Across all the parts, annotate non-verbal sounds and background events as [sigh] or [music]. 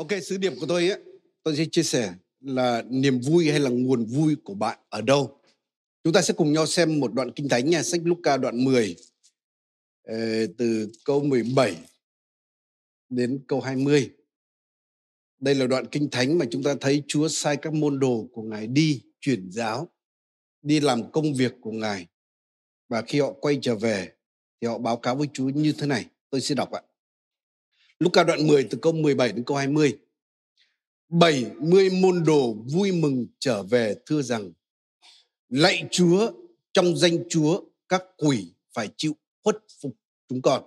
Ok, sứ điệp của tôi ấy, tôi sẽ chia sẻ là niềm vui hay là nguồn vui của bạn ở đâu. Chúng ta sẽ cùng nhau xem một đoạn kinh thánh nha, sách Luca đoạn 10 ờ, từ câu 17 đến câu 20. Đây là đoạn kinh thánh mà chúng ta thấy Chúa sai các môn đồ của Ngài đi truyền giáo, đi làm công việc của Ngài. Và khi họ quay trở về thì họ báo cáo với Chúa như thế này. Tôi sẽ đọc ạ. Luca đoạn 10 từ câu 17 đến câu 20. 70 môn đồ vui mừng trở về thưa rằng Lạy Chúa, trong danh Chúa các quỷ phải chịu khuất phục chúng con.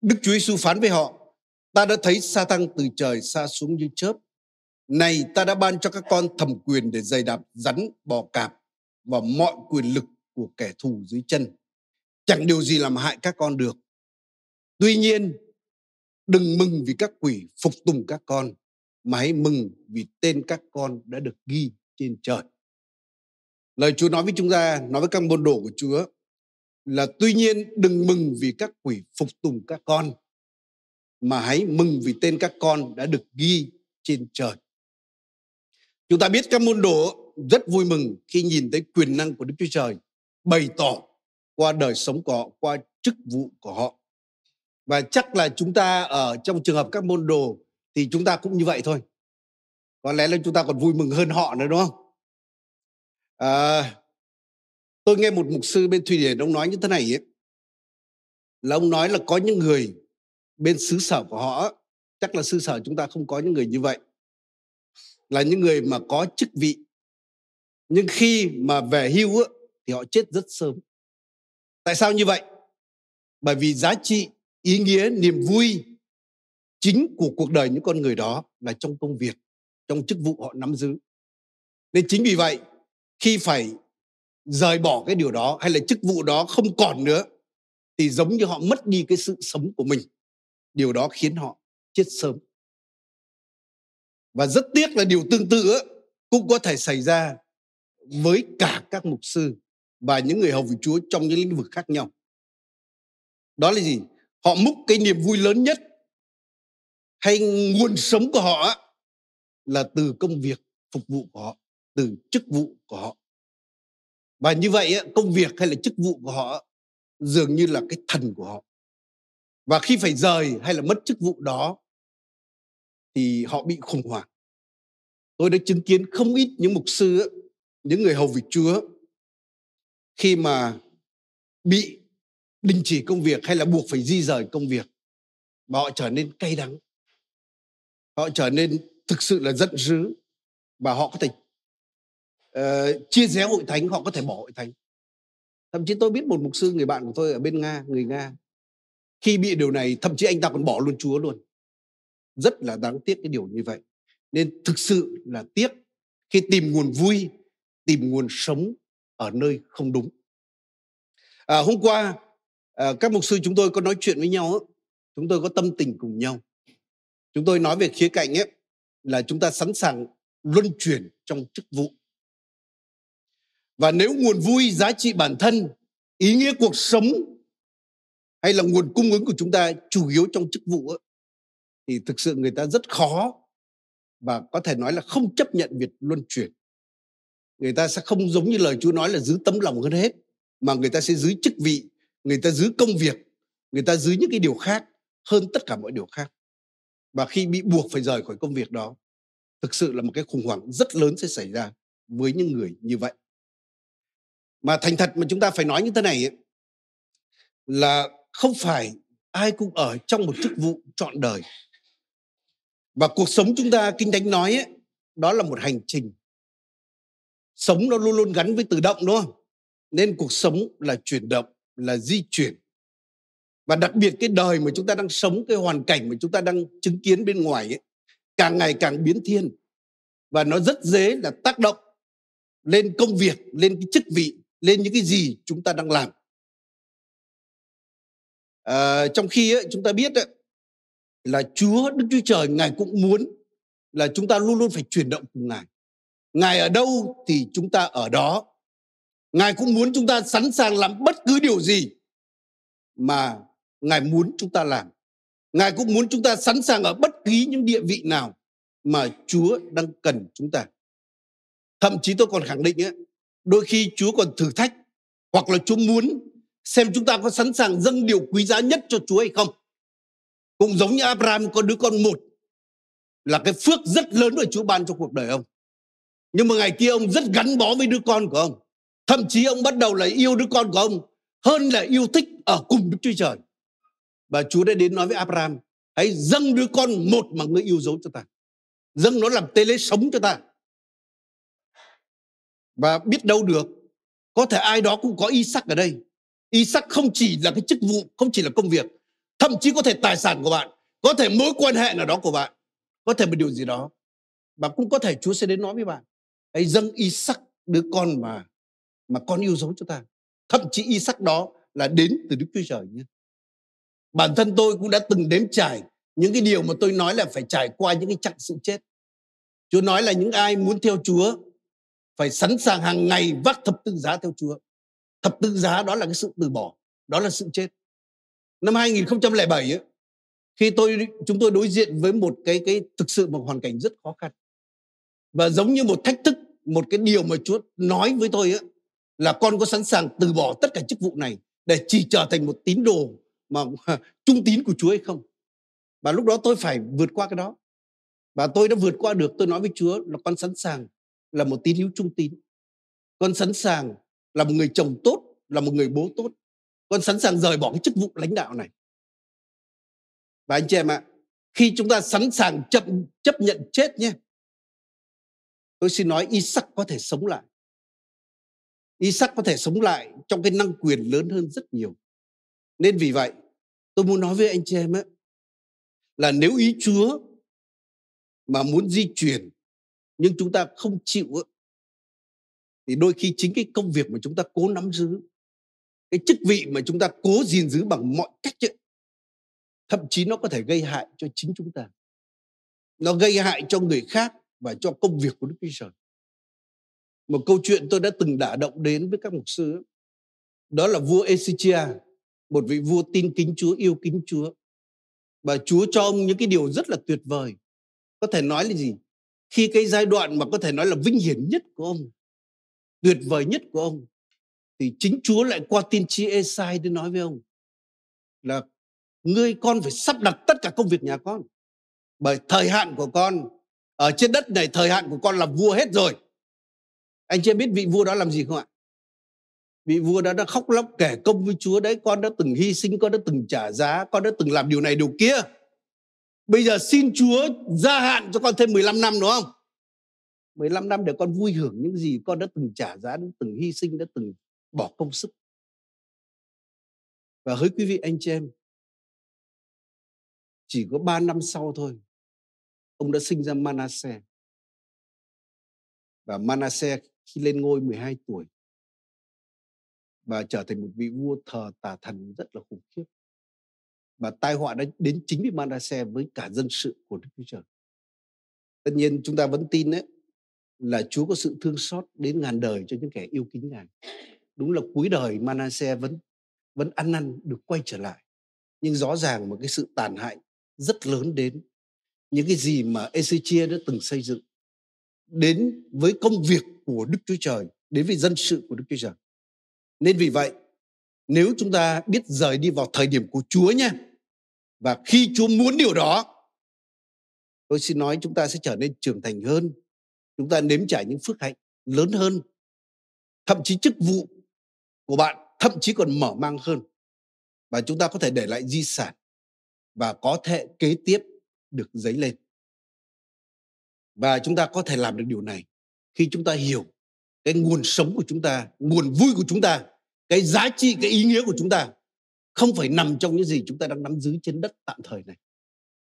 Đức Chúa Giêsu phán với họ, ta đã thấy sa tăng từ trời xa xuống như chớp. Này ta đã ban cho các con thẩm quyền để dày đạp rắn, bò cạp và mọi quyền lực của kẻ thù dưới chân. Chẳng điều gì làm hại các con được. Tuy nhiên, đừng mừng vì các quỷ phục tùng các con, mà hãy mừng vì tên các con đã được ghi trên trời. Lời Chúa nói với chúng ta, nói với các môn đồ của Chúa là tuy nhiên đừng mừng vì các quỷ phục tùng các con, mà hãy mừng vì tên các con đã được ghi trên trời. Chúng ta biết các môn đồ rất vui mừng khi nhìn thấy quyền năng của Đức Chúa Trời bày tỏ qua đời sống của họ, qua chức vụ của họ. Và chắc là chúng ta ở trong trường hợp các môn đồ thì chúng ta cũng như vậy thôi. Có lẽ là chúng ta còn vui mừng hơn họ nữa đúng không? À, tôi nghe một mục sư bên Thụy Điển ông nói như thế này ấy, là ông nói là có những người bên xứ sở của họ chắc là xứ sở chúng ta không có những người như vậy. Là những người mà có chức vị. Nhưng khi mà về hưu thì họ chết rất sớm. Tại sao như vậy? Bởi vì giá trị ý nghĩa, niềm vui chính của cuộc đời những con người đó là trong công việc, trong chức vụ họ nắm giữ nên chính vì vậy, khi phải rời bỏ cái điều đó hay là chức vụ đó không còn nữa, thì giống như họ mất đi cái sự sống của mình, điều đó khiến họ chết sớm và rất tiếc là điều tương tự cũng có thể xảy ra với cả các mục sư và những người hầu vị Chúa trong những lĩnh vực khác nhau. Đó là gì? Họ múc cái niềm vui lớn nhất hay nguồn sống của họ là từ công việc phục vụ của họ, từ chức vụ của họ. Và như vậy công việc hay là chức vụ của họ dường như là cái thần của họ. Và khi phải rời hay là mất chức vụ đó thì họ bị khủng hoảng. Tôi đã chứng kiến không ít những mục sư, những người hầu vị Chúa khi mà bị đình chỉ công việc hay là buộc phải di rời công việc. Mà họ trở nên cay đắng. Họ trở nên thực sự là giận dữ. Và họ có thể uh, chia rẽ hội thánh họ có thể bỏ hội thánh. Thậm chí tôi biết một mục sư người bạn của tôi ở bên nga người nga. Khi bị điều này thậm chí anh ta còn bỏ luôn chúa luôn. Rất là đáng tiếc cái điều như vậy. Nên thực sự là tiếc khi tìm nguồn vui tìm nguồn sống ở nơi không đúng. À, hôm qua à, các mục sư chúng tôi có nói chuyện với nhau chúng tôi có tâm tình cùng nhau. Chúng tôi nói về khía cạnh ấy là chúng ta sẵn sàng luân chuyển trong chức vụ. Và nếu nguồn vui giá trị bản thân ý nghĩa cuộc sống hay là nguồn cung ứng của chúng ta chủ yếu trong chức vụ ấy, thì thực sự người ta rất khó và có thể nói là không chấp nhận việc luân chuyển. Người ta sẽ không giống như lời Chúa nói là giữ tấm lòng hơn hết mà người ta sẽ giữ chức vị người ta giữ công việc người ta giữ những cái điều khác hơn tất cả mọi điều khác. Và khi bị buộc phải rời khỏi công việc đó thực sự là một cái khủng hoảng rất lớn sẽ xảy ra với những người như vậy. Mà thành thật mà chúng ta phải nói như thế này ấy, là không phải ai cũng ở trong một chức vụ trọn đời. Và cuộc sống chúng ta kinh thánh nói ấy, đó là một hành trình. Sống nó luôn luôn gắn với tự động đúng không? Nên cuộc sống là chuyển động là di chuyển và đặc biệt cái đời mà chúng ta đang sống cái hoàn cảnh mà chúng ta đang chứng kiến bên ngoài ấy, càng ngày càng biến thiên và nó rất dễ là tác động lên công việc lên cái chức vị lên những cái gì chúng ta đang làm à, trong khi ấy, chúng ta biết ấy, là Chúa Đức Chúa Trời Ngài cũng muốn là chúng ta luôn luôn phải chuyển động cùng Ngài. Ngài ở đâu thì chúng ta ở đó. Ngài cũng muốn chúng ta sẵn sàng làm bất cứ điều gì mà Ngài muốn chúng ta làm. Ngài cũng muốn chúng ta sẵn sàng ở bất kỳ những địa vị nào mà Chúa đang cần chúng ta. Thậm chí tôi còn khẳng định ấy, đôi khi Chúa còn thử thách hoặc là Chúa muốn xem chúng ta có sẵn sàng dâng điều quý giá nhất cho Chúa hay không. Cũng giống như Abraham có đứa con một là cái phước rất lớn của Chúa ban cho cuộc đời ông. Nhưng mà ngày kia ông rất gắn bó với đứa con của ông. Thậm chí ông bắt đầu là yêu đứa con của ông hơn là yêu thích ở cùng Đức Chúa Trời. Và Chúa đã đến nói với Abraham, hãy dâng đứa con một mà ngươi yêu dấu cho ta. Dâng nó làm tế lễ sống cho ta. Và biết đâu được, có thể ai đó cũng có isaac ở đây. isaac không chỉ là cái chức vụ, không chỉ là công việc, thậm chí có thể tài sản của bạn, có thể mối quan hệ nào đó của bạn, có thể một điều gì đó. Và cũng có thể Chúa sẽ đến nói với bạn, hãy dâng isaac đứa con mà mà con yêu dấu cho ta. Thậm chí y sắc đó là đến từ Đức Chúa Trời nhé. Bản thân tôi cũng đã từng đếm trải những cái điều mà tôi nói là phải trải qua những cái chặng sự chết. Chúa nói là những ai muốn theo Chúa phải sẵn sàng hàng ngày vác thập tự giá theo Chúa. Thập tự giá đó là cái sự từ bỏ, đó là sự chết. Năm 2007 ấy, khi tôi chúng tôi đối diện với một cái cái thực sự một hoàn cảnh rất khó khăn và giống như một thách thức một cái điều mà Chúa nói với tôi ấy, là con có sẵn sàng từ bỏ tất cả chức vụ này để chỉ trở thành một tín đồ mà [laughs] trung tín của Chúa hay không? Và lúc đó tôi phải vượt qua cái đó. Và tôi đã vượt qua được tôi nói với Chúa là con sẵn sàng là một tín hữu trung tín. Con sẵn sàng là một người chồng tốt là một người bố tốt. Con sẵn sàng rời bỏ cái chức vụ lãnh đạo này. Và anh chị em ạ khi chúng ta sẵn sàng chấp, chấp nhận chết nhé tôi xin nói Isaac có thể sống lại. Isaac có thể sống lại trong cái năng quyền lớn hơn rất nhiều. Nên vì vậy tôi muốn nói với anh chị em ấy là nếu ý Chúa mà muốn di chuyển nhưng chúng ta không chịu ấy, thì đôi khi chính cái công việc mà chúng ta cố nắm giữ cái chức vị mà chúng ta cố gìn giữ bằng mọi cách ấy, thậm chí nó có thể gây hại cho chính chúng ta. Nó gây hại cho người khác và cho công việc của Đức Chúa Trời một câu chuyện tôi đã từng đả động đến với các mục sư đó là vua Ezechia một vị vua tin kính Chúa, yêu kính Chúa. Và Chúa cho ông những cái điều rất là tuyệt vời. Có thể nói là gì? Khi cái giai đoạn mà có thể nói là vinh hiển nhất của ông, tuyệt vời nhất của ông, thì chính Chúa lại qua tiên tri Esai để nói với ông là, ngươi, con phải sắp đặt tất cả công việc nhà con. Bởi thời hạn của con, ở trên đất này thời hạn của con làm vua hết rồi anh chị biết vị vua đó làm gì không ạ? Vị vua đó đã khóc lóc kể công với chúa đấy, con đã từng hy sinh, con đã từng trả giá, con đã từng làm điều này điều kia. Bây giờ xin chúa gia hạn cho con thêm 15 năm, đúng không? 15 năm để con vui hưởng những gì con đã từng trả giá, đã từng hy sinh, đã từng bỏ công sức. Và hỡi quý vị anh chị em, chỉ có 3 năm sau thôi, ông đã sinh ra Manasseh. Và Manasseh khi lên ngôi 12 tuổi và trở thành một vị vua thờ tà thần rất là khủng khiếp và tai họa đã đến chính với Manasseh với cả dân sự của Đức Chúa Trời. Tất nhiên chúng ta vẫn tin đấy là Chúa có sự thương xót đến ngàn đời cho những kẻ yêu kính Ngài. Đúng là cuối đời Manasseh vẫn vẫn ăn năn được quay trở lại. Nhưng rõ ràng một cái sự tàn hại rất lớn đến những cái gì mà Ezechia đã từng xây dựng đến với công việc của Đức Chúa Trời, đến với dân sự của Đức Chúa Trời. Nên vì vậy, nếu chúng ta biết rời đi vào thời điểm của Chúa nhé, và khi Chúa muốn điều đó, tôi xin nói chúng ta sẽ trở nên trưởng thành hơn, chúng ta nếm trải những phước hạnh lớn hơn, thậm chí chức vụ của bạn thậm chí còn mở mang hơn và chúng ta có thể để lại di sản và có thể kế tiếp được dấy lên và chúng ta có thể làm được điều này. Khi chúng ta hiểu cái nguồn sống của chúng ta, nguồn vui của chúng ta, cái giá trị, cái ý nghĩa của chúng ta không phải nằm trong những gì chúng ta đang nắm giữ trên đất tạm thời này,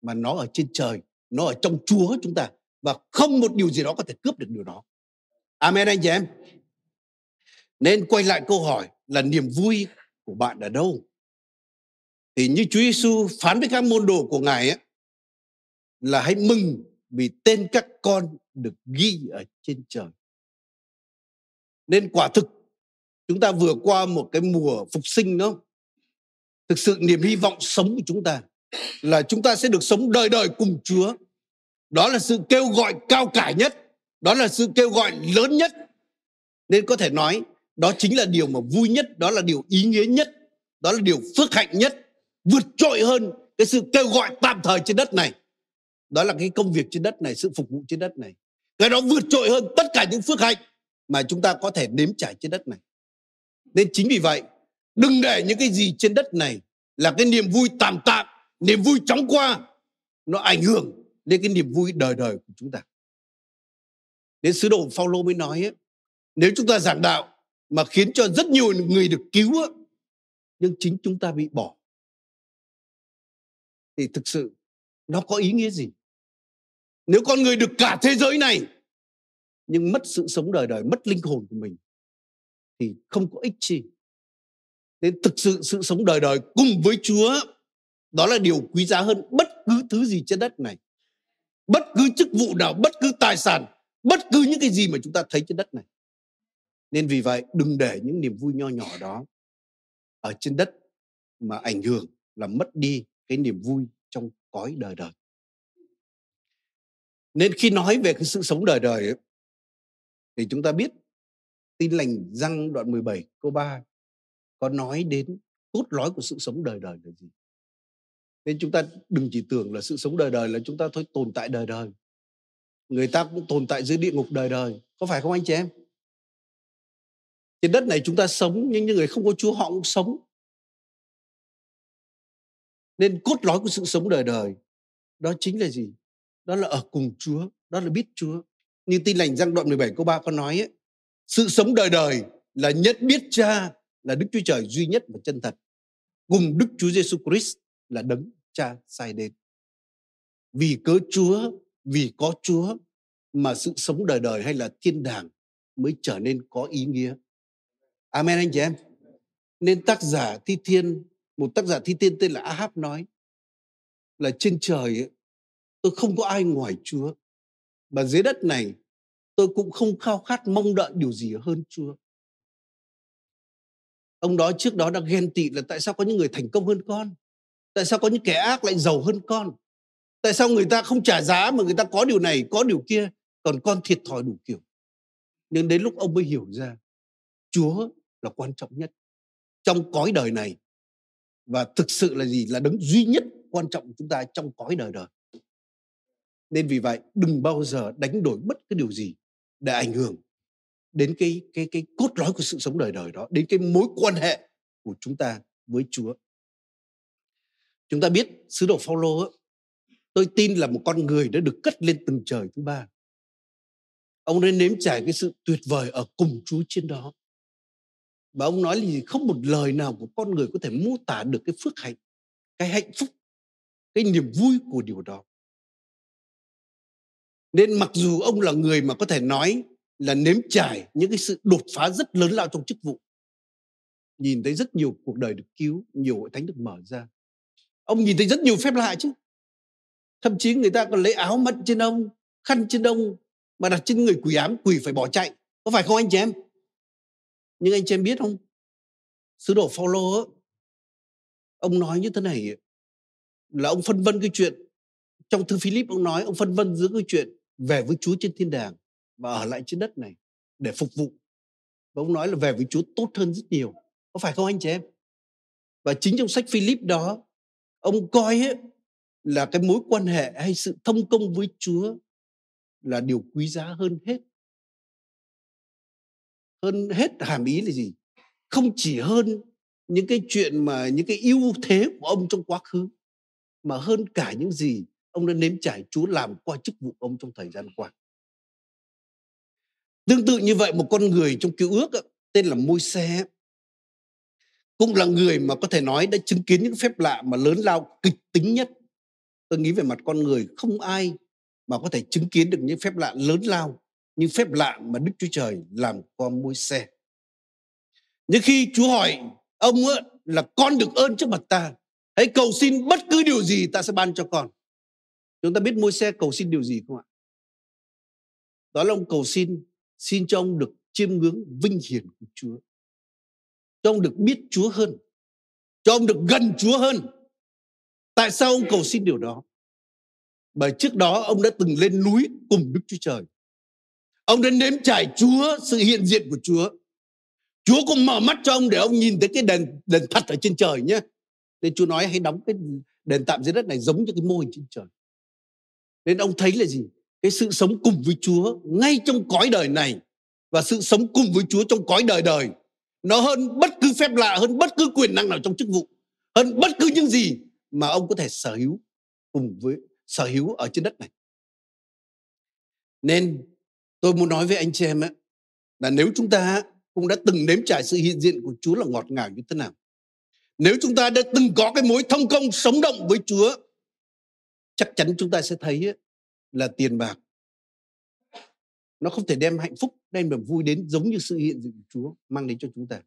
mà nó ở trên trời, nó ở trong chúa chúng ta và không một điều gì đó có thể cướp được điều đó. Amen anh chị em. Nên quay lại câu hỏi là niềm vui của bạn ở đâu? Thì như Chúa Giêsu phán với các môn đồ của ngài ấy là hãy mừng vì tên các con được ghi ở trên trời nên quả thực chúng ta vừa qua một cái mùa phục sinh đó thực sự niềm hy vọng sống của chúng ta là chúng ta sẽ được sống đời đời cùng Chúa. Đó là sự kêu gọi cao cả nhất, đó là sự kêu gọi lớn nhất. Nên có thể nói đó chính là điều mà vui nhất, đó là điều ý nghĩa nhất, đó là điều phước hạnh nhất, vượt trội hơn cái sự kêu gọi tạm thời trên đất này. Đó là cái công việc trên đất này, sự phục vụ trên đất này. Cái đó vượt trội hơn tất cả những phước hạnh mà chúng ta có thể nếm trải trên đất này. Nên chính vì vậy, đừng để những cái gì trên đất này là cái niềm vui tạm tạm, niềm vui chóng qua, nó ảnh hưởng đến cái niềm vui đời đời của chúng ta. Đến sứ đồ Phaolô mới nói ấy, nếu chúng ta giảng đạo mà khiến cho rất nhiều người được cứu ấy, nhưng chính chúng ta bị bỏ thì thực sự nó có ý nghĩa gì? Nếu con người được cả thế giới này nhưng mất sự sống đời đời, mất linh hồn của mình thì không có ích gì Nên thực sự sự sống đời đời cùng với Chúa đó là điều quý giá hơn bất cứ thứ gì trên đất này. Bất cứ chức vụ nào, bất cứ tài sản, bất cứ những cái gì mà chúng ta thấy trên đất này. Nên vì vậy đừng để những niềm vui nho nhỏ đó ở trên đất mà ảnh hưởng là mất đi cái niềm vui trong cõi đời đời. Nên khi nói về cái sự sống đời đời ấy, thì chúng ta biết tin lành răng đoạn 17 câu 3 có nói đến cốt lõi của sự sống đời đời là gì. Nên chúng ta đừng chỉ tưởng là sự sống đời đời là chúng ta thôi tồn tại đời đời. Người ta cũng tồn tại dưới địa ngục đời đời. Có phải không anh chị em? Trên đất này chúng ta sống nhưng những người không có Chúa họ cũng sống. Nên cốt lõi của sự sống đời đời đó chính là gì? Đó là ở cùng Chúa, đó là biết Chúa. Như tin lành răng đoạn 17 câu 3 có nói ấy, sự sống đời đời là nhận biết Cha là Đức Chúa Trời duy nhất và chân thật. Cùng Đức Chúa Giêsu Christ là đấng Cha sai đến. Vì cớ Chúa, vì có Chúa mà sự sống đời đời hay là thiên đàng mới trở nên có ý nghĩa. Amen anh chị em. Nên tác giả Thi Thiên, một tác giả Thi Thiên tên là Ahab nói là trên trời ấy, tôi không có ai ngoài Chúa. Và dưới đất này tôi cũng không khao khát mong đợi điều gì hơn Chúa. Ông đó trước đó đã ghen tị là tại sao có những người thành công hơn con? Tại sao có những kẻ ác lại giàu hơn con? Tại sao người ta không trả giá mà người ta có điều này, có điều kia, còn con thiệt thòi đủ kiểu. Nhưng đến lúc ông mới hiểu ra, Chúa là quan trọng nhất trong cõi đời này. Và thực sự là gì? Là đấng duy nhất quan trọng của chúng ta trong cõi đời đời. Nên vì vậy, đừng bao giờ đánh đổi bất cứ điều gì để ảnh hưởng đến cái cái cái cốt lõi của sự sống đời đời đó, đến cái mối quan hệ của chúng ta với Chúa. Chúng ta biết sứ đồ Phaolô tôi tin là một con người đã được cất lên từng trời thứ ba. Ông đã nếm trải cái sự tuyệt vời ở cùng Chúa trên đó. Và ông nói là gì? Không một lời nào của con người có thể mô tả được cái phước hạnh, cái hạnh phúc, cái niềm vui của điều đó. Nên mặc dù ông là người mà có thể nói là nếm trải những cái sự đột phá rất lớn lao trong chức vụ. Nhìn thấy rất nhiều cuộc đời được cứu, nhiều hội thánh được mở ra. Ông nhìn thấy rất nhiều phép lạ chứ. Thậm chí người ta còn lấy áo mận trên ông, khăn trên ông mà đặt trên người quỷ ám, quỷ phải bỏ chạy. Có phải không anh chị em? Nhưng anh chị em biết không? Sứ đồ Phaolô ông nói như thế này là ông phân vân cái chuyện trong thư Philip ông nói ông phân vân giữa cái chuyện về với Chúa trên thiên đàng và ở lại trên đất này để phục vụ. Và ông nói là về với Chúa tốt hơn rất nhiều. Có phải không anh chị em? Và chính trong sách Philip đó, ông coi ấy, là cái mối quan hệ hay sự thông công với Chúa là điều quý giá hơn hết. Hơn hết hàm ý là gì? Không chỉ hơn những cái chuyện mà những cái ưu thế của ông trong quá khứ mà hơn cả những gì ông đã nếm trải Chúa làm qua chức vụ ông trong thời gian qua. Tương tự như vậy một con người trong cứu ước tên là môi xe cũng là người mà có thể nói đã chứng kiến những phép lạ mà lớn lao kịch tính nhất. Tôi nghĩ về mặt con người không ai mà có thể chứng kiến được những phép lạ lớn lao như phép lạ mà Đức Chúa Trời làm qua môi xe. Nhưng khi Chúa hỏi ông là con được ơn trước mặt ta, hãy cầu xin bất cứ điều gì ta sẽ ban cho con. Chúng ta biết môi xe cầu xin điều gì không ạ? Đó là ông cầu xin, xin cho ông được chiêm ngưỡng vinh hiển của Chúa. Cho ông được biết Chúa hơn. Cho ông được gần Chúa hơn. Tại sao ông cầu xin điều đó? Bởi trước đó ông đã từng lên núi cùng Đức Chúa Trời. Ông đã nếm trải Chúa, sự hiện diện của Chúa. Chúa cũng mở mắt cho ông để ông nhìn thấy cái đền đền thật ở trên trời nhé. Nên Chúa nói hãy đóng cái đền tạm dưới đất này giống như cái mô hình trên trời. Nên ông thấy là gì? Cái sự sống cùng với Chúa ngay trong cõi đời này và sự sống cùng với Chúa trong cõi đời đời nó hơn bất cứ phép lạ, hơn bất cứ quyền năng nào trong chức vụ, hơn bất cứ những gì mà ông có thể sở hữu cùng với sở hữu ở trên đất này. Nên tôi muốn nói với anh chị em ấy, là nếu chúng ta cũng đã từng nếm trải sự hiện diện của Chúa là ngọt ngào như thế nào. Nếu chúng ta đã từng có cái mối thông công sống động với Chúa, chắc chắn chúng ta sẽ thấy là tiền bạc nó không thể đem hạnh phúc đem niềm vui đến giống như sự hiện diện của Chúa mang đến cho chúng ta.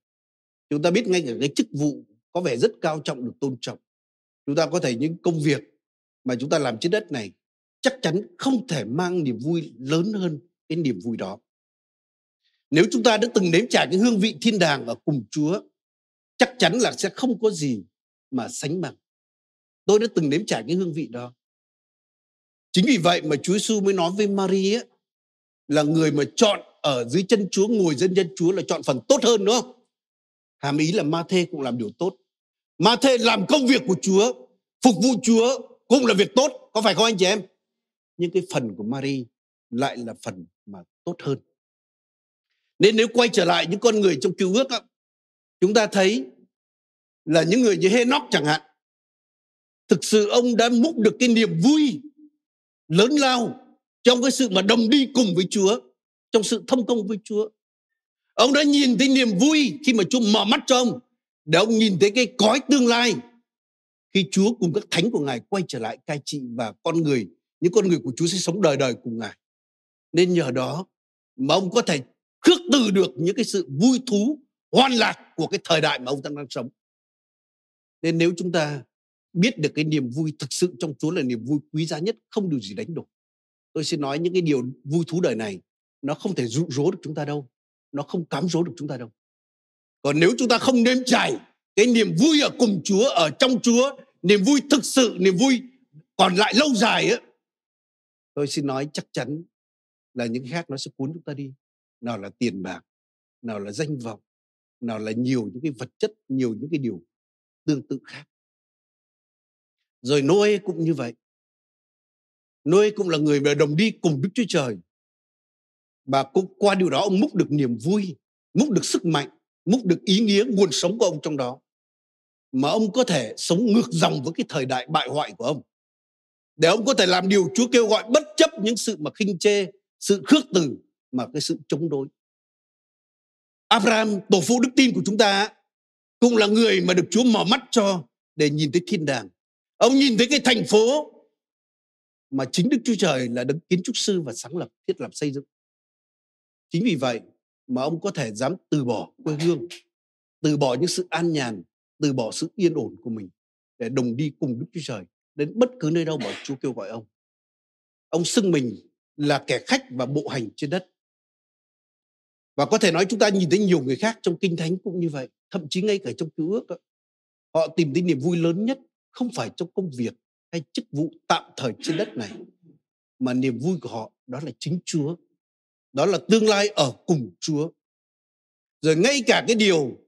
Chúng ta biết ngay cả cái chức vụ có vẻ rất cao trọng được tôn trọng. Chúng ta có thể những công việc mà chúng ta làm trên đất này chắc chắn không thể mang niềm vui lớn hơn cái niềm vui đó. Nếu chúng ta đã từng nếm trải cái hương vị thiên đàng ở cùng Chúa, chắc chắn là sẽ không có gì mà sánh bằng. Tôi đã từng nếm trải cái hương vị đó. Chính vì vậy mà Chúa Giêsu mới nói với Maria là người mà chọn ở dưới chân Chúa ngồi dân chân Chúa là chọn phần tốt hơn đúng không? Hàm ý là Ma Thê cũng làm điều tốt. Ma Thê làm công việc của Chúa, phục vụ Chúa cũng là việc tốt, có phải không anh chị em? Nhưng cái phần của Mary lại là phần mà tốt hơn. Nên nếu quay trở lại những con người trong cứu ước á, chúng ta thấy là những người như Henoch chẳng hạn. Thực sự ông đã múc được cái niềm vui lớn lao trong cái sự mà đồng đi cùng với Chúa, trong sự thông công với Chúa. Ông đã nhìn thấy niềm vui khi mà Chúa mở mắt cho ông để ông nhìn thấy cái cõi tương lai khi Chúa cùng các thánh của Ngài quay trở lại cai trị và con người, những con người của Chúa sẽ sống đời đời cùng Ngài. Nên nhờ đó mà ông có thể khước từ được những cái sự vui thú, hoan lạc của cái thời đại mà ông đang đang sống. Nên nếu chúng ta biết được cái niềm vui thực sự trong Chúa là niềm vui quý giá nhất, không điều gì đánh đổi. Tôi xin nói những cái điều vui thú đời này nó không thể dụ dỗ được chúng ta đâu nó không cám dỗ được chúng ta đâu. Còn nếu chúng ta không nếm trải cái niềm vui ở cùng Chúa ở trong Chúa niềm vui thực sự niềm vui còn lại lâu dài á tôi xin nói chắc chắn là những khác nó sẽ cuốn chúng ta đi. Nào là tiền bạc nào là danh vọng nào là nhiều những cái vật chất nhiều những cái điều tương tự khác rồi Noe cũng như vậy Noe cũng là người mà đồng đi cùng Đức Chúa Trời. Và cũng qua điều đó ông múc được niềm vui, múc được sức mạnh, múc được ý nghĩa nguồn sống của ông trong đó. Mà ông có thể sống ngược dòng với cái thời đại bại hoại của ông. Để ông có thể làm điều Chúa kêu gọi bất chấp những sự mà khinh chê, sự khước từ mà cái sự chống đối. Abraham, tổ phụ đức tin của chúng ta, cũng là người mà được Chúa mở mắt cho để nhìn thấy thiên đàng. Ông nhìn thấy cái thành phố mà chính Đức Chúa Trời là đấng kiến trúc sư và sáng lập thiết lập xây dựng. Chính vì vậy mà ông có thể dám từ bỏ quê hương, từ bỏ những sự an nhàn, từ bỏ sự yên ổn của mình để đồng đi cùng Đức Chúa Trời đến bất cứ nơi đâu mà Chúa kêu gọi ông. Ông xưng mình là kẻ khách và bộ hành trên đất. Và có thể nói chúng ta nhìn thấy nhiều người khác trong kinh thánh cũng như vậy, thậm chí ngay cả trong cứu ước đó. Họ tìm thấy niềm vui lớn nhất không phải trong công việc hay chức vụ tạm thời trên đất này, mà niềm vui của họ đó là chính Chúa. Đó là tương lai ở cùng Chúa. Rồi ngay cả cái điều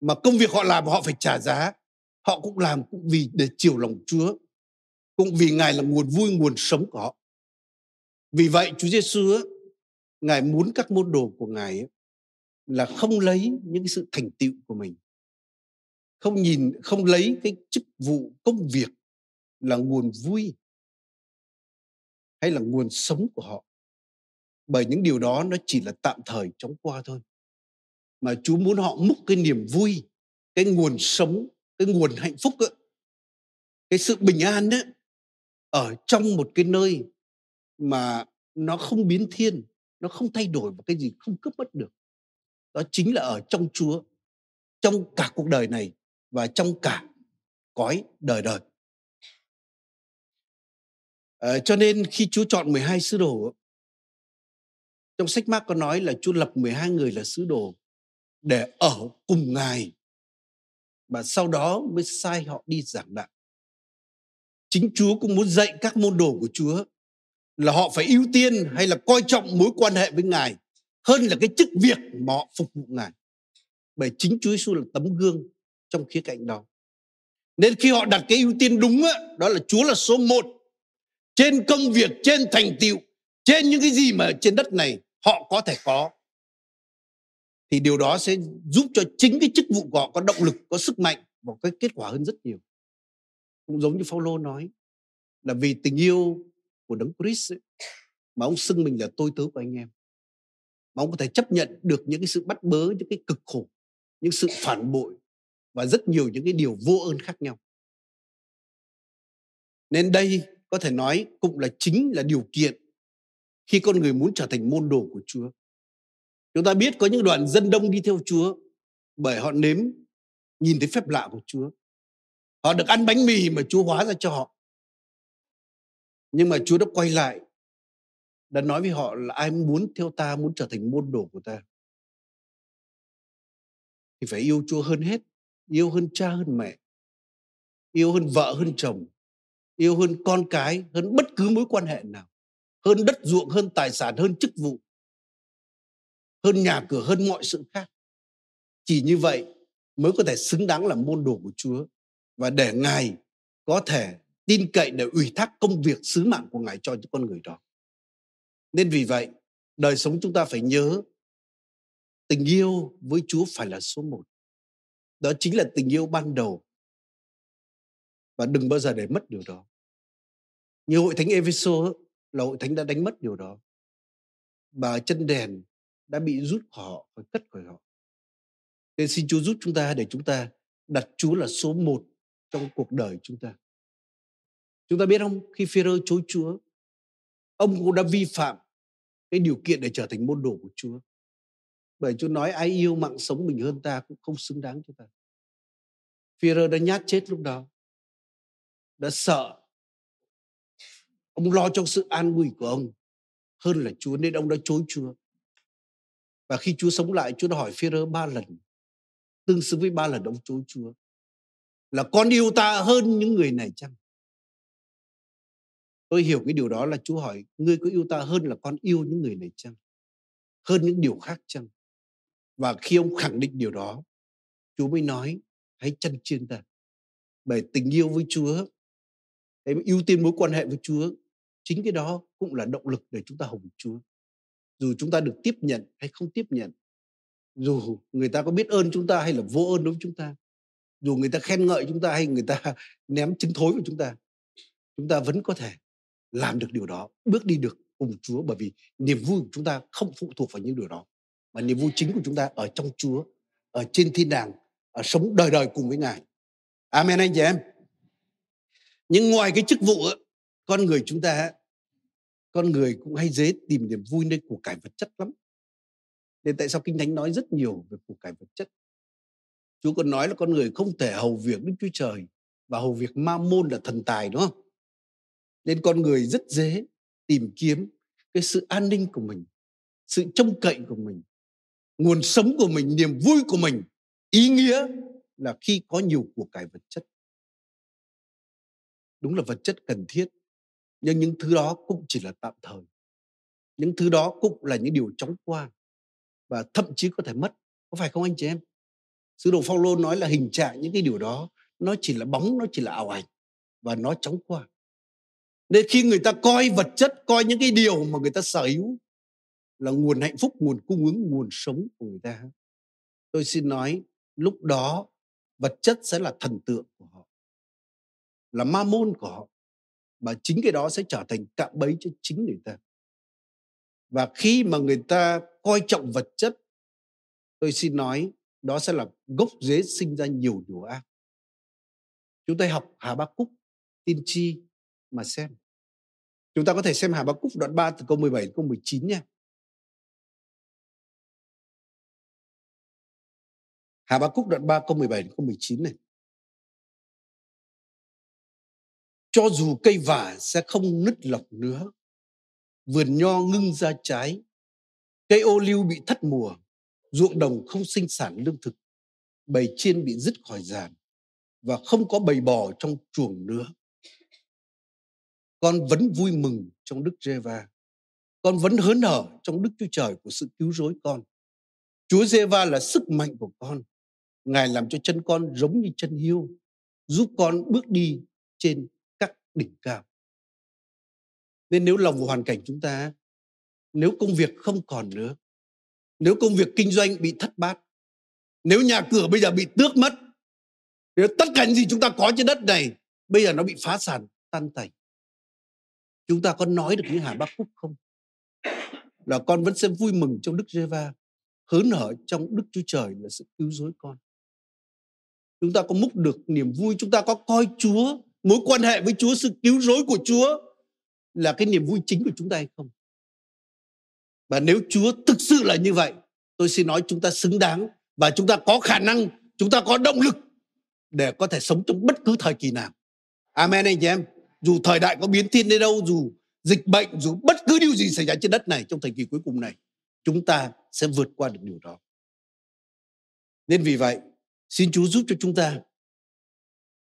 mà công việc họ làm họ phải trả giá, họ cũng làm cũng vì để chiều lòng Chúa, cũng vì Ngài là nguồn vui, nguồn sống của họ. Vì vậy Chúa Giêsu Ngài muốn các môn đồ của Ngài là không lấy những cái sự thành tựu của mình không nhìn không lấy cái chức vụ công việc là nguồn vui hay là nguồn sống của họ. Bởi những điều đó nó chỉ là tạm thời chóng qua thôi. Mà Chúa muốn họ múc cái niềm vui cái nguồn sống cái nguồn hạnh phúc ấy, cái sự bình an đấy ở trong một cái nơi mà nó không biến thiên nó không thay đổi một cái gì không cướp mất được. Đó chính là ở trong Chúa trong cả cuộc đời này và trong cả cõi đời đời À, cho nên khi Chúa chọn 12 sứ đồ trong sách Mark có nói là Chúa lập 12 người là sứ đồ để ở cùng Ngài và sau đó mới sai họ đi giảng đạo. chính Chúa cũng muốn dạy các môn đồ của Chúa là họ phải ưu tiên hay là coi trọng mối quan hệ với Ngài hơn là cái chức việc mà họ phục vụ Ngài. Bởi chính Chúa Giêsu là tấm gương trong khía cạnh đó. Nên khi họ đặt cái ưu tiên đúng á, đó là Chúa là số một trên công việc, trên thành tựu, trên những cái gì mà trên đất này họ có thể có thì điều đó sẽ giúp cho chính cái chức vụ của họ có động lực, có sức mạnh và có kết quả hơn rất nhiều. Cũng giống như Phaolô nói là vì tình yêu của Đấng Christ ấy, mà ông xưng mình là tôi tớ của anh em. Mà ông có thể chấp nhận được những cái sự bắt bớ, những cái cực khổ, những sự phản bội và rất nhiều những cái điều vô ơn khác nhau. Nên đây có thể nói cũng là chính là điều kiện khi con người muốn trở thành môn đồ của Chúa. Chúng ta biết có những đoàn dân đông đi theo Chúa bởi họ nếm nhìn thấy phép lạ của Chúa. Họ được ăn bánh mì mà Chúa hóa ra cho họ. Nhưng mà Chúa đã quay lại đã nói với họ là ai muốn theo ta, muốn trở thành môn đồ của ta thì phải yêu Chúa hơn hết, yêu hơn cha hơn mẹ, yêu hơn vợ hơn chồng, yêu hơn con cái, hơn bất cứ mối quan hệ nào, hơn đất ruộng, hơn tài sản, hơn chức vụ, hơn nhà cửa, hơn mọi sự khác. Chỉ như vậy mới có thể xứng đáng là môn đồ của Chúa và để Ngài có thể tin cậy để ủy thác công việc sứ mạng của Ngài cho những con người đó. Nên vì vậy, đời sống chúng ta phải nhớ tình yêu với Chúa phải là số một. Đó chính là tình yêu ban đầu. Và đừng bao giờ để mất điều đó. Như hội thánh Epheso là hội thánh đã đánh mất điều đó. Và chân đèn đã bị rút khỏi họ và cất khỏi họ. Nên xin Chúa giúp chúng ta để chúng ta đặt Chúa là số một trong cuộc đời chúng ta. Chúng ta biết không, khi Phêrô chối Chúa, ông cũng đã vi phạm cái điều kiện để trở thành môn đồ của Chúa. Bởi Chúa nói ai yêu mạng sống mình hơn ta cũng không xứng đáng cho ta. Phêrô đã nhát chết lúc đó. Đã sợ. Ông lo cho sự an nguy của ông hơn là Chúa nên ông đã chối Chúa. Và khi Chúa sống lại, Chúa đã hỏi Phêrô ba lần, tương xứng với ba lần ông chối Chúa. Là con yêu ta hơn những người này chăng? Tôi hiểu cái điều đó là Chúa hỏi, ngươi có yêu ta hơn là con yêu những người này chăng? Hơn những điều khác chăng? Và khi ông khẳng định điều đó, Chúa mới nói, hãy chân chiên ta. Bởi tình yêu với Chúa, hãy ưu tiên mối quan hệ với Chúa, chính cái đó cũng là động lực để chúng ta hồng Chúa. Dù chúng ta được tiếp nhận hay không tiếp nhận, dù người ta có biết ơn chúng ta hay là vô ơn đối với chúng ta, dù người ta khen ngợi chúng ta hay người ta [laughs] ném trứng thối của chúng ta, chúng ta vẫn có thể làm được điều đó, bước đi được cùng Chúa bởi vì niềm vui của chúng ta không phụ thuộc vào những điều đó mà niềm vui chính của chúng ta ở trong Chúa, ở trên thiên đàng, ở sống đời đời cùng với Ngài. Amen anh chị em. Nhưng ngoài cái chức vụ con người chúng ta con người cũng hay dễ tìm niềm vui nơi của cải vật chất lắm. Nên tại sao Kinh Thánh nói rất nhiều về của cải vật chất? Chúa còn nói là con người không thể hầu việc Đức Chúa Trời và hầu việc ma môn là thần tài đúng không? Nên con người rất dễ tìm kiếm cái sự an ninh của mình, sự trông cậy của mình, nguồn sống của mình, niềm vui của mình, ý nghĩa là khi có nhiều của cải vật chất. Đúng là vật chất cần thiết, nhưng những thứ đó cũng chỉ là tạm thời. Những thứ đó cũng là những điều chóng qua và thậm chí có thể mất. Có phải không anh chị em? Sứ đồ Phaolô nói là hình trạng những cái điều đó nó chỉ là bóng, nó chỉ là ảo ảnh và nó chóng qua. Nên khi người ta coi vật chất, coi những cái điều mà người ta sở hữu là nguồn hạnh phúc, nguồn cung ứng, nguồn sống của người ta. Tôi xin nói, lúc đó vật chất sẽ là thần tượng của họ, là ma môn của họ. Và chính cái đó sẽ trở thành cạm bẫy cho chính người ta. Và khi mà người ta coi trọng vật chất, tôi xin nói, đó sẽ là gốc rễ sinh ra nhiều điều ác. Chúng ta học Hà Ba Cúc, tiên tri mà xem. Chúng ta có thể xem Hà Ba Cúc đoạn 3 từ câu 17 đến câu 19 nha. Hà Ba Cúc đoạn 3 câu 17 đến câu 19 này. Cho dù cây vả sẽ không nứt lọc nữa, vườn nho ngưng ra trái, cây ô liu bị thất mùa, ruộng đồng không sinh sản lương thực, bầy chiên bị dứt khỏi giàn và không có bầy bò trong chuồng nữa. con vẫn vui mừng trong Đức Giê-va. Con vẫn hớn hở trong Đức Chúa Trời của sự cứu rỗi con. Chúa Giê-va là sức mạnh của con. Ngài làm cho chân con giống như chân hiêu, giúp con bước đi trên các đỉnh cao. Nên nếu lòng của hoàn cảnh chúng ta, nếu công việc không còn nữa, nếu công việc kinh doanh bị thất bát, nếu nhà cửa bây giờ bị tước mất, nếu tất cả những gì chúng ta có trên đất này bây giờ nó bị phá sản, tan tành. Chúng ta có nói được như Hà Bác Phúc không? Là con vẫn sẽ vui mừng trong Đức Giê-va, hớn hở trong Đức Chúa Trời là sự cứu rỗi con. Chúng ta có múc được niềm vui, chúng ta có coi Chúa, mối quan hệ với Chúa, sự cứu rỗi của Chúa là cái niềm vui chính của chúng ta hay không? Và nếu Chúa thực sự là như vậy, tôi xin nói chúng ta xứng đáng và chúng ta có khả năng, chúng ta có động lực để có thể sống trong bất cứ thời kỳ nào. Amen anh chị em. Dù thời đại có biến thiên đến đâu, dù dịch bệnh, dù bất cứ điều gì xảy ra trên đất này trong thời kỳ cuối cùng này, chúng ta sẽ vượt qua được điều đó. Nên vì vậy, xin Chúa giúp cho chúng ta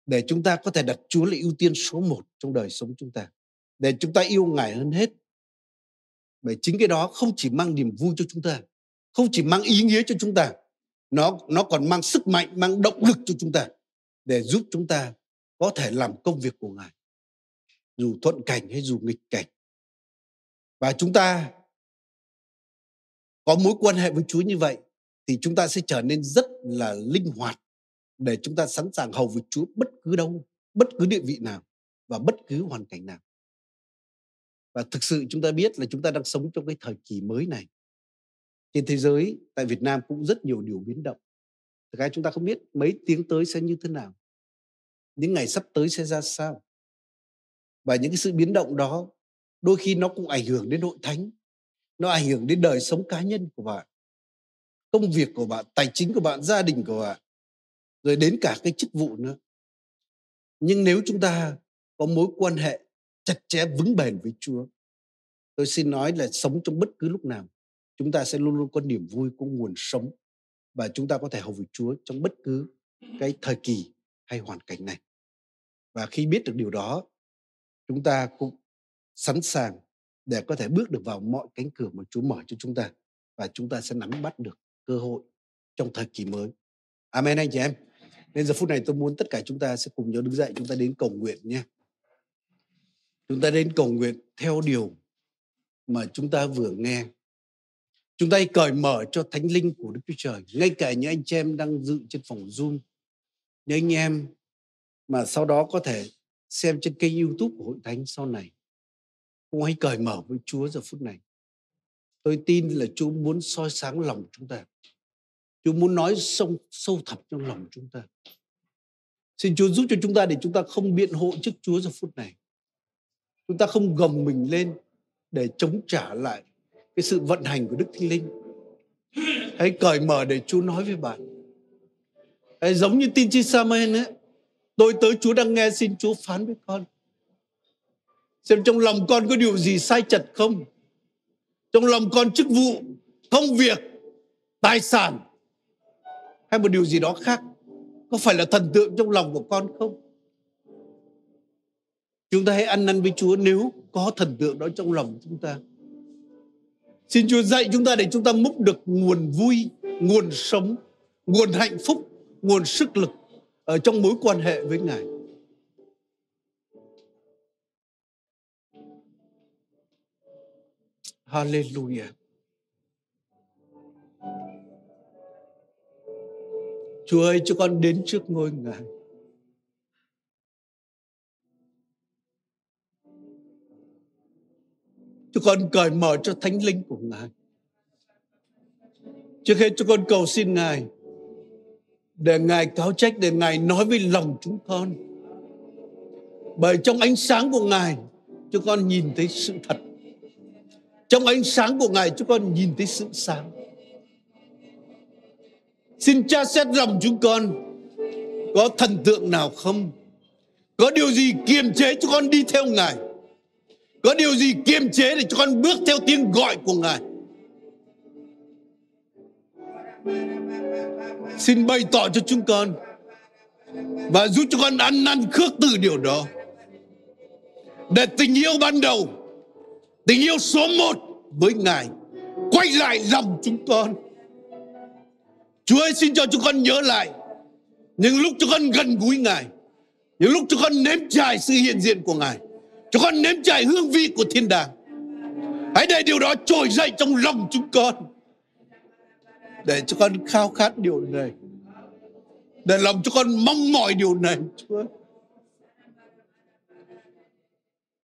để chúng ta có thể đặt Chúa là ưu tiên số một trong đời sống chúng ta. Để chúng ta yêu Ngài hơn hết. Bởi chính cái đó không chỉ mang niềm vui cho chúng ta, không chỉ mang ý nghĩa cho chúng ta, nó nó còn mang sức mạnh, mang động lực cho chúng ta để giúp chúng ta có thể làm công việc của Ngài dù thuận cảnh hay dù nghịch cảnh. Và chúng ta có mối quan hệ với Chúa như vậy thì chúng ta sẽ trở nên rất là linh hoạt để chúng ta sẵn sàng hầu với Chúa bất cứ đâu, bất cứ địa vị nào và bất cứ hoàn cảnh nào. Và thực sự chúng ta biết là chúng ta đang sống trong cái thời kỳ mới này. Trên thế giới, tại Việt Nam cũng rất nhiều điều biến động. Thực ra chúng ta không biết mấy tiếng tới sẽ như thế nào. Những ngày sắp tới sẽ ra sao. Và những cái sự biến động đó đôi khi nó cũng ảnh hưởng đến hội thánh. Nó ảnh hưởng đến đời sống cá nhân của bạn. Công việc của bạn, tài chính của bạn, gia đình của bạn. Rồi đến cả cái chức vụ nữa. Nhưng nếu chúng ta có mối quan hệ chặt chẽ vững bền với Chúa, tôi xin nói là sống trong bất cứ lúc nào, chúng ta sẽ luôn luôn có niềm vui, có nguồn sống và chúng ta có thể hầu việc Chúa trong bất cứ cái thời kỳ hay hoàn cảnh này. Và khi biết được điều đó, chúng ta cũng sẵn sàng để có thể bước được vào mọi cánh cửa mà Chúa mở cho chúng ta và chúng ta sẽ nắm bắt được cơ hội trong thời kỳ mới. Amen anh chị em. Nên giờ phút này tôi muốn tất cả chúng ta sẽ cùng nhau đứng dậy, chúng ta đến cầu nguyện nhé. Chúng ta đến cầu nguyện theo điều mà chúng ta vừa nghe. Chúng ta hãy cởi mở cho thánh linh của Đức Chúa Trời. Ngay cả những anh chị em đang dự trên phòng Zoom. Những anh em mà sau đó có thể xem trên kênh youtube của hội thánh sau này. Cũng hãy cởi mở với Chúa giờ phút này. Tôi tin là Chúa muốn soi sáng lòng chúng ta. Chúa muốn nói sâu, sâu thẳm trong lòng chúng ta. Xin Chúa giúp cho chúng ta để chúng ta không biện hộ trước Chúa giờ phút này. Chúng ta không gồng mình lên để chống trả lại cái sự vận hành của Đức Thánh Linh. Hãy cởi mở để Chúa nói với bạn. Hãy giống như tin chi Samuel ấy. Tôi tới Chúa đang nghe xin Chúa phán với con. Xem trong lòng con có điều gì sai chật không? Trong lòng con chức vụ, công việc, tài sản hay một điều gì đó khác có phải là thần tượng trong lòng của con không? Chúng ta hãy ăn năn với Chúa nếu có thần tượng đó trong lòng chúng ta. Xin Chúa dạy chúng ta để chúng ta múc được nguồn vui, nguồn sống, nguồn hạnh phúc, nguồn sức lực ở trong mối quan hệ với Ngài. Hallelujah. Chúa ơi cho con đến trước ngôi Ngài. Cho con cởi mở cho thánh linh của Ngài. Trước hết cho con cầu xin Ngài để Ngài cáo trách, để Ngài nói với lòng chúng con. Bởi trong ánh sáng của Ngài, cho con nhìn thấy sự thật. Trong ánh sáng của Ngài, chúng con nhìn thấy sự sáng. Xin cha xét lòng chúng con có thần tượng nào không? Có điều gì kiềm chế cho con đi theo Ngài? Có điều gì kiềm chế để cho con bước theo tiếng gọi của Ngài? Xin bày tỏ cho chúng con và giúp cho con ăn năn khước từ điều đó. để tình yêu ban đầu tình yêu số một với ngài, quay lại lòng chúng con. Chúa ơi, xin cho chúng con nhớ lại những lúc chúng con gần gũi ngài, những lúc chúng con nếm trải sự hiện diện của ngài, chúng con nếm trải hương vị của thiên đàng. Hãy để điều đó trồi dậy trong lòng chúng con, để cho con khao khát điều này, để lòng cho con mong mỏi điều này, Chúa.